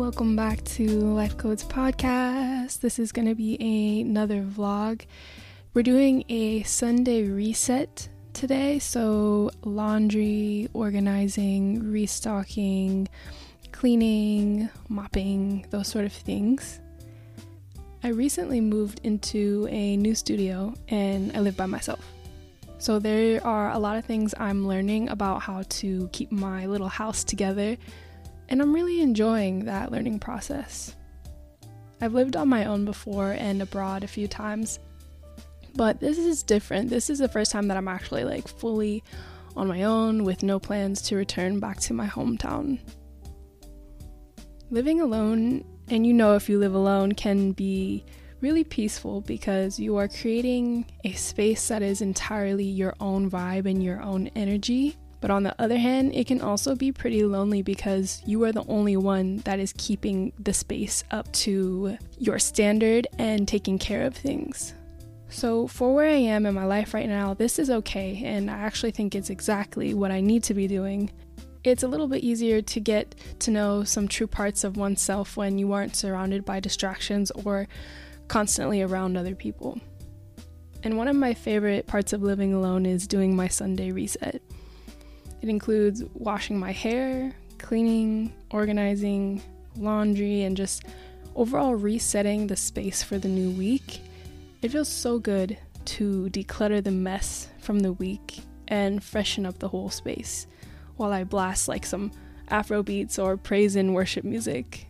Welcome back to Life Codes Podcast. This is going to be a- another vlog. We're doing a Sunday reset today, so laundry, organizing, restocking, cleaning, mopping, those sort of things. I recently moved into a new studio and I live by myself. So there are a lot of things I'm learning about how to keep my little house together, and I'm really enjoying that learning process. I've lived on my own before and abroad a few times, but this is different. This is the first time that I'm actually like fully on my own with no plans to return back to my hometown. Living alone, and you know if you live alone, can be really peaceful because you are creating a space that is entirely your own vibe and your own energy. But on the other hand, it can also be pretty lonely because you are the only one that is keeping the space up to your standard and taking care of things. So, for where I am in my life right now, this is okay, and I actually think it's exactly what I need to be doing. It's a little bit easier to get to know some true parts of oneself when you aren't surrounded by distractions or constantly around other people. And one of my favorite parts of living alone is doing my Sunday reset. It includes washing my hair, cleaning, organizing, laundry, and just overall resetting the space for the new week. It feels so good to declutter the mess from the week and freshen up the whole space while I blast like some Afro beats or praise and worship music.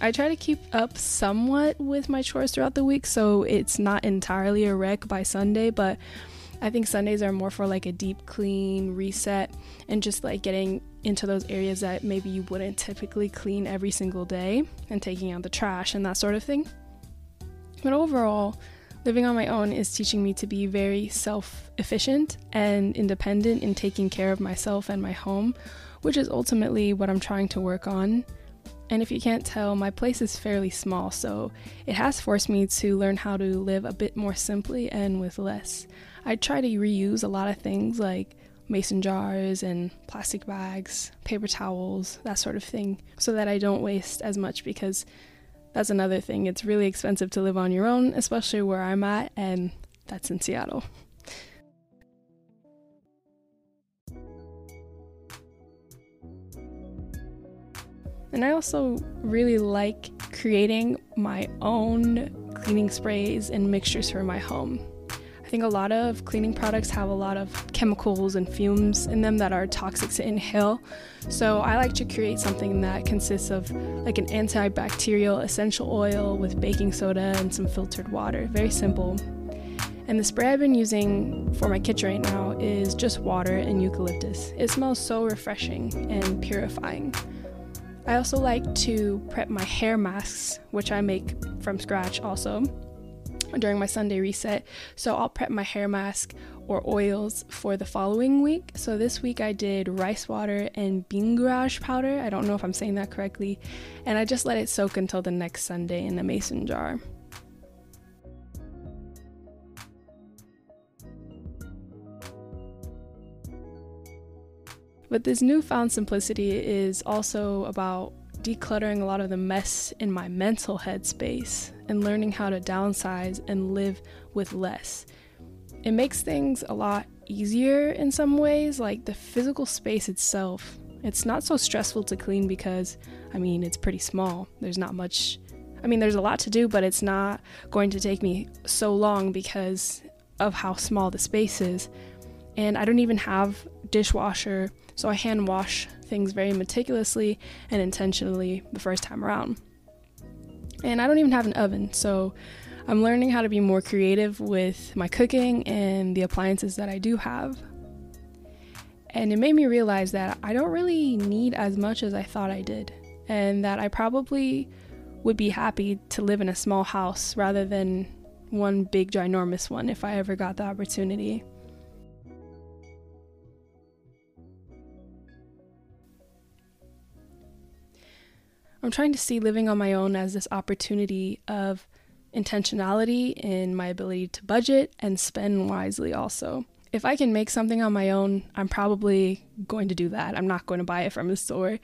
I try to keep up somewhat with my chores throughout the week so it's not entirely a wreck by Sunday, but I think Sundays are more for like a deep clean reset and just like getting into those areas that maybe you wouldn't typically clean every single day and taking out the trash and that sort of thing. But overall, living on my own is teaching me to be very self efficient and independent in taking care of myself and my home, which is ultimately what I'm trying to work on. And if you can't tell, my place is fairly small, so it has forced me to learn how to live a bit more simply and with less. I try to reuse a lot of things like mason jars and plastic bags, paper towels, that sort of thing, so that I don't waste as much because that's another thing. It's really expensive to live on your own, especially where I'm at, and that's in Seattle. And I also really like creating my own cleaning sprays and mixtures for my home. I think a lot of cleaning products have a lot of chemicals and fumes in them that are toxic to inhale. So I like to create something that consists of like an antibacterial essential oil with baking soda and some filtered water. Very simple. And the spray I've been using for my kitchen right now is just water and eucalyptus. It smells so refreshing and purifying. I also like to prep my hair masks, which I make from scratch also during my Sunday reset. So I'll prep my hair mask or oils for the following week. So this week I did rice water and gourash powder. I don't know if I'm saying that correctly. And I just let it soak until the next Sunday in a mason jar. But this newfound simplicity is also about decluttering a lot of the mess in my mental headspace and learning how to downsize and live with less. It makes things a lot easier in some ways, like the physical space itself. It's not so stressful to clean because, I mean, it's pretty small. There's not much, I mean, there's a lot to do, but it's not going to take me so long because of how small the space is. And I don't even have dishwasher so I hand wash things very meticulously and intentionally the first time around. And I don't even have an oven, so I'm learning how to be more creative with my cooking and the appliances that I do have. And it made me realize that I don't really need as much as I thought I did, and that I probably would be happy to live in a small house rather than one big, ginormous one if I ever got the opportunity. I'm trying to see living on my own as this opportunity of intentionality in my ability to budget and spend wisely also. if I can make something on my own, I'm probably going to do that. I'm not going to buy it from a store.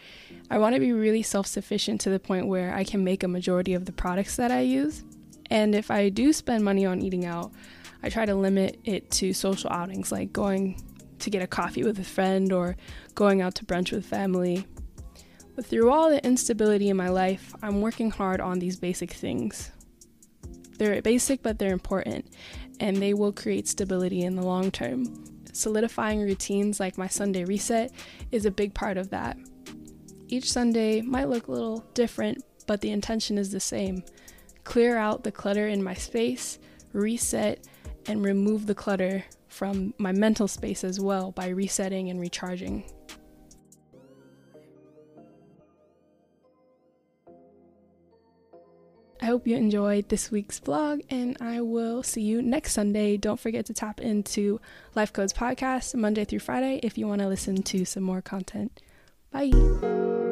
I want to be really self sufficient to the point where I can make a majority of the products that I use. And if I do spend money on eating out, I try to limit it to social outings like going to get a coffee with a friend or going out to brunch with family. But through all the instability in my life, I'm working hard on these basic things. They're basic, but they're important, and they will create stability in the long term. Solidifying routines like my Sunday reset is a big part of that. Each Sunday might look a little different, but the intention is the same clear out the clutter in my space, reset, and remove the clutter from my mental space as well by resetting and recharging. I hope you enjoyed this week's vlog, and I will see you next Sunday. Don't forget to tap into Life Codes Podcast Monday through Friday if you want to listen to some more content. Bye.